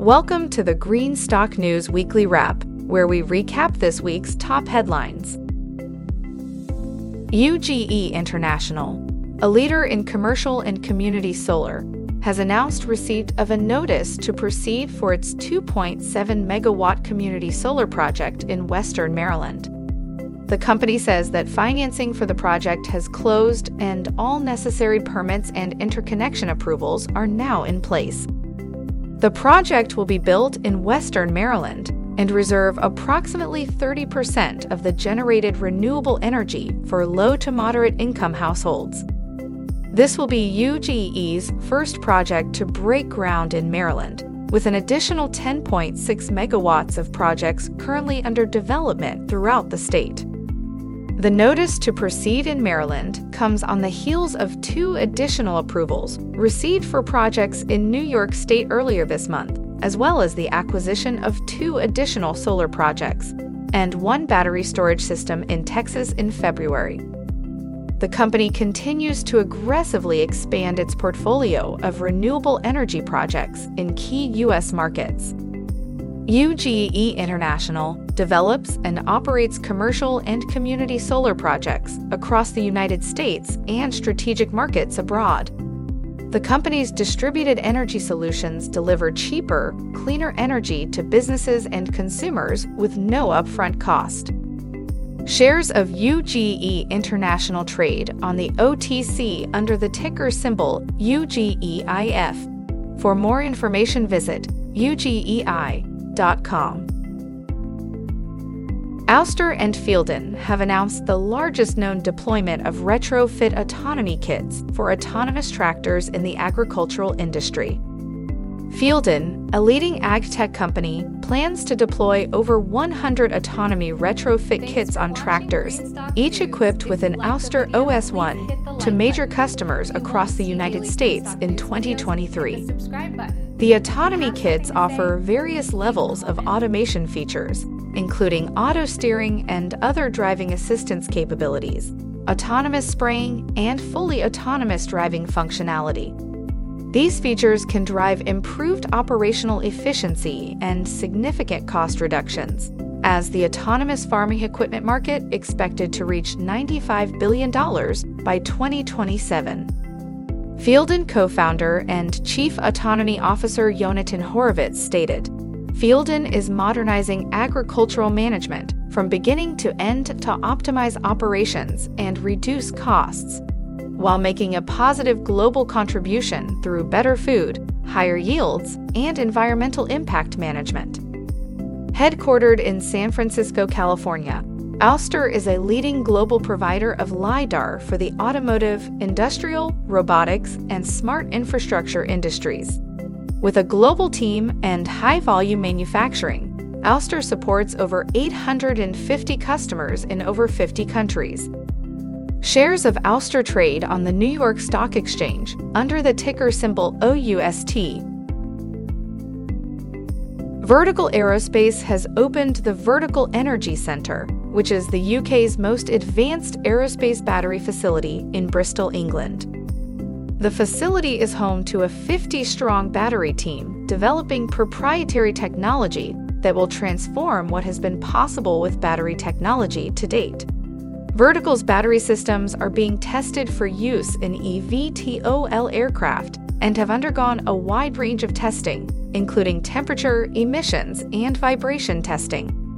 Welcome to the Green Stock News Weekly Wrap, where we recap this week's top headlines. UGE International, a leader in commercial and community solar, has announced receipt of a notice to proceed for its 2.7 megawatt community solar project in Western Maryland. The company says that financing for the project has closed and all necessary permits and interconnection approvals are now in place. The project will be built in Western Maryland and reserve approximately 30% of the generated renewable energy for low to moderate income households. This will be UGE's first project to break ground in Maryland, with an additional 10.6 megawatts of projects currently under development throughout the state. The notice to proceed in Maryland comes on the heels of two additional approvals received for projects in New York State earlier this month, as well as the acquisition of two additional solar projects and one battery storage system in Texas in February. The company continues to aggressively expand its portfolio of renewable energy projects in key U.S. markets. UGE International develops and operates commercial and community solar projects across the United States and strategic markets abroad. The company's distributed energy solutions deliver cheaper, cleaner energy to businesses and consumers with no upfront cost. Shares of UGE International trade on the OTC under the ticker symbol UGEIF. For more information, visit UGEI Ouster and FieldIn have announced the largest known deployment of retrofit autonomy kits for autonomous tractors in the agricultural industry. FieldIn, a leading ag tech company, plans to deploy over 100 autonomy retrofit kits on tractors, each equipped with an Ouster OS 1, to major customers across the United States in 2023. The autonomy kits offer various levels of automation features, including auto steering and other driving assistance capabilities, autonomous spraying, and fully autonomous driving functionality. These features can drive improved operational efficiency and significant cost reductions, as the autonomous farming equipment market expected to reach $95 billion by 2027. FieldIn co founder and Chief Autonomy Officer Yonatan Horovitz stated FieldIn is modernizing agricultural management from beginning to end to optimize operations and reduce costs, while making a positive global contribution through better food, higher yields, and environmental impact management. Headquartered in San Francisco, California, Ouster is a leading global provider of LiDAR for the automotive, industrial, robotics, and smart infrastructure industries. With a global team and high volume manufacturing, Ouster supports over 850 customers in over 50 countries. Shares of Ouster trade on the New York Stock Exchange under the ticker symbol OUST. Vertical Aerospace has opened the Vertical Energy Centre, which is the UK's most advanced aerospace battery facility in Bristol, England. The facility is home to a 50 strong battery team developing proprietary technology that will transform what has been possible with battery technology to date. Vertical's battery systems are being tested for use in eVTOL aircraft and have undergone a wide range of testing, including temperature, emissions, and vibration testing.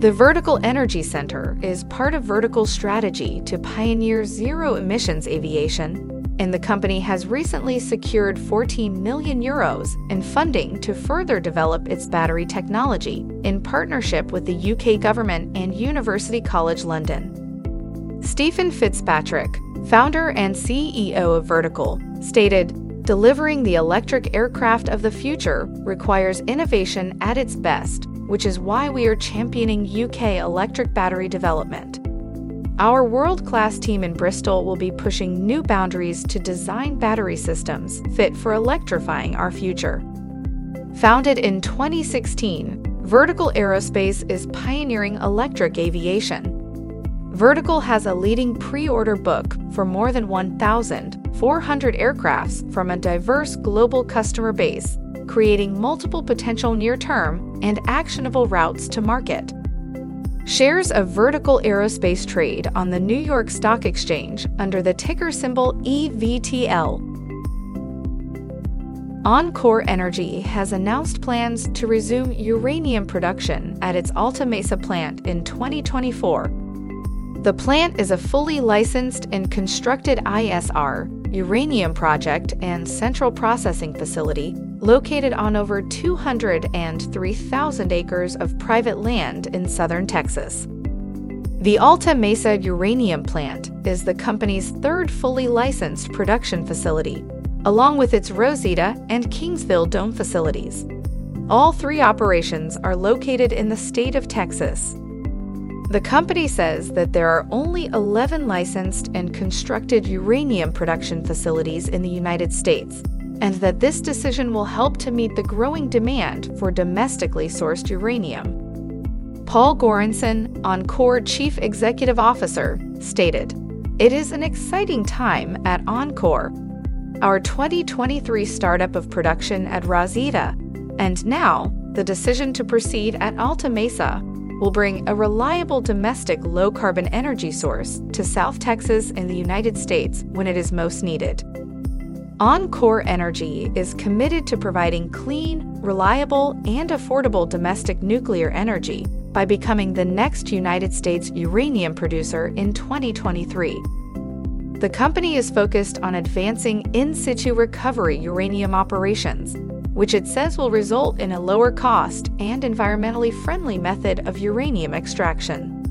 The Vertical Energy Center is part of Vertical's strategy to pioneer zero emissions aviation, and the company has recently secured 14 million euros in funding to further develop its battery technology in partnership with the UK government and University College London. Stephen Fitzpatrick, founder and CEO of Vertical, stated, Delivering the electric aircraft of the future requires innovation at its best which is why we are championing UK electric battery development. Our world class team in Bristol will be pushing new boundaries to design battery systems fit for electrifying our future. Founded in 2016, Vertical Aerospace is pioneering electric aviation. Vertical has a leading pre order book for more than 1,400 aircrafts from a diverse global customer base creating multiple potential near term and actionable routes to market. Shares of Vertical Aerospace trade on the New York Stock Exchange under the ticker symbol EVTL. enCore Energy has announced plans to resume uranium production at its Alta Mesa plant in 2024. The plant is a fully licensed and constructed ISR uranium project and central processing facility located on over 203,000 acres of private land in southern Texas. The Alta Mesa Uranium Plant is the company's third fully licensed production facility, along with its Rosita and Kingsville Dome facilities. All three operations are located in the state of Texas. The company says that there are only 11 licensed and constructed uranium production facilities in the United States, and that this decision will help to meet the growing demand for domestically sourced uranium. Paul Goranson, enCore Chief Executive Officer, stated, It is an exciting time at enCore. Our 2023 startup of production at Rosita, and now the decision to proceed at Alta Mesa will bring a reliable domestic low carbon energy source to South Texas in the United States when it is most needed. enCore Energy is committed to providing clean, reliable, and affordable domestic nuclear energy by becoming the next United States uranium producer in 2023. The company is focused on advancing in situ recovery uranium operations which it says will result in a lower cost and environmentally friendly method of uranium extraction.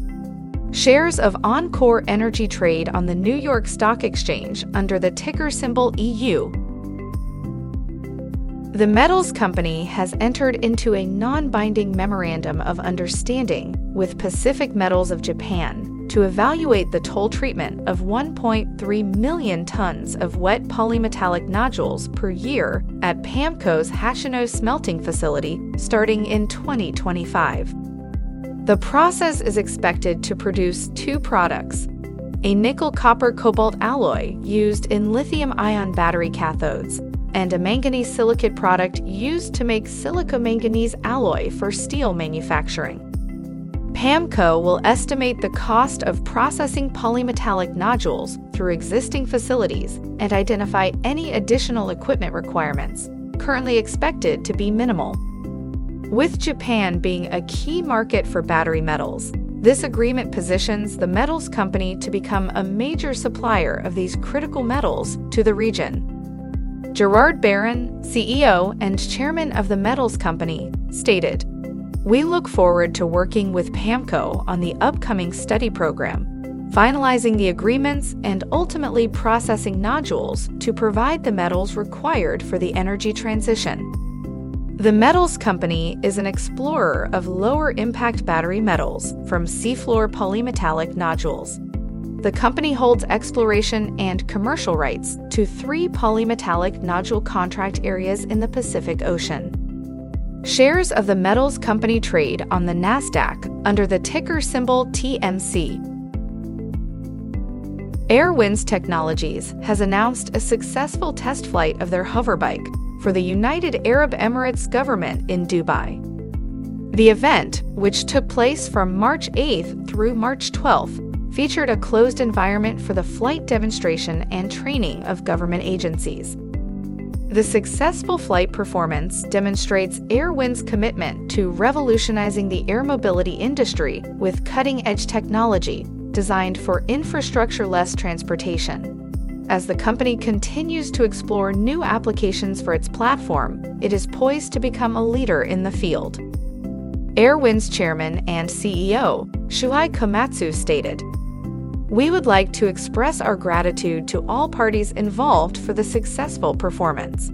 Shares of enCore Energy trade on the New York Stock Exchange under the ticker symbol EU. The Metals Company has entered into a non binding memorandum of understanding with Pacific Metals of Japan to evaluate the toll treatment of 1.3 million tons of wet polymetallic nodules per year at PAMCO's Hashino smelting facility starting in 2025. The process is expected to produce two products a nickel copper cobalt alloy used in lithium ion battery cathodes, and a manganese silicate product used to make silica manganese alloy for steel manufacturing. PAMCO will estimate the cost of processing polymetallic nodules through existing facilities and identify any additional equipment requirements, currently expected to be minimal. With Japan being a key market for battery metals, this agreement positions the metals company to become a major supplier of these critical metals to the region. Gerard Barron, CEO and chairman of the metals company, stated, we look forward to working with PAMCO on the upcoming study program, finalizing the agreements, and ultimately processing nodules to provide the metals required for the energy transition. The Metals Company is an explorer of lower impact battery metals from seafloor polymetallic nodules. The company holds exploration and commercial rights to three polymetallic nodule contract areas in the Pacific Ocean. Shares of the metals company trade on the NASDAQ under the ticker symbol TMC. AERWINS Technologies has announced a successful test flight of their hoverbike for the United Arab Emirates government in Dubai. The event, which took place from March 8th through March 12th, featured a closed environment for the flight demonstration and training of government agencies. The successful flight performance demonstrates AERWINS' commitment to revolutionizing the air mobility industry with cutting edge technology designed for infrastructure less transportation. As the company continues to explore new applications for its platform, it is poised to become a leader in the field. AERWINS' chairman and CEO, Shuhei Komatsu, stated we would like to express our gratitude to all parties involved for the successful performance.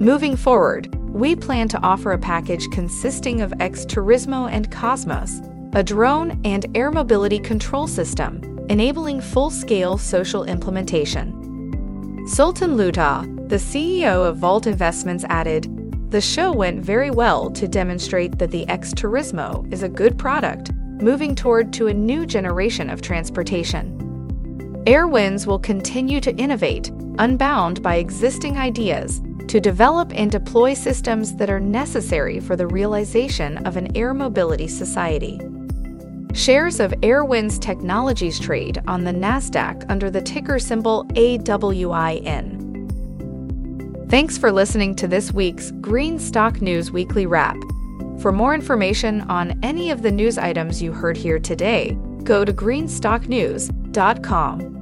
Moving forward, we plan to offer a package consisting of X-Turismo and Cosmos, a drone and air mobility control system, enabling full-scale social implementation. Sultan Luta, the CEO of Vault Investments added, the show went very well to demonstrate that the X-Turismo is a good product moving toward to a new generation of transportation. AERWINS will continue to innovate unbound by existing ideas to develop and deploy systems that are necessary for the realization of an air mobility society. Shares of AERWINS Technologies trade on the NASDAQ under the ticker symbol AWIN. Thanks for listening to this week's Green Stock News Weekly Wrap. For more information on any of the news items you heard here today, go to greenstocknews.com.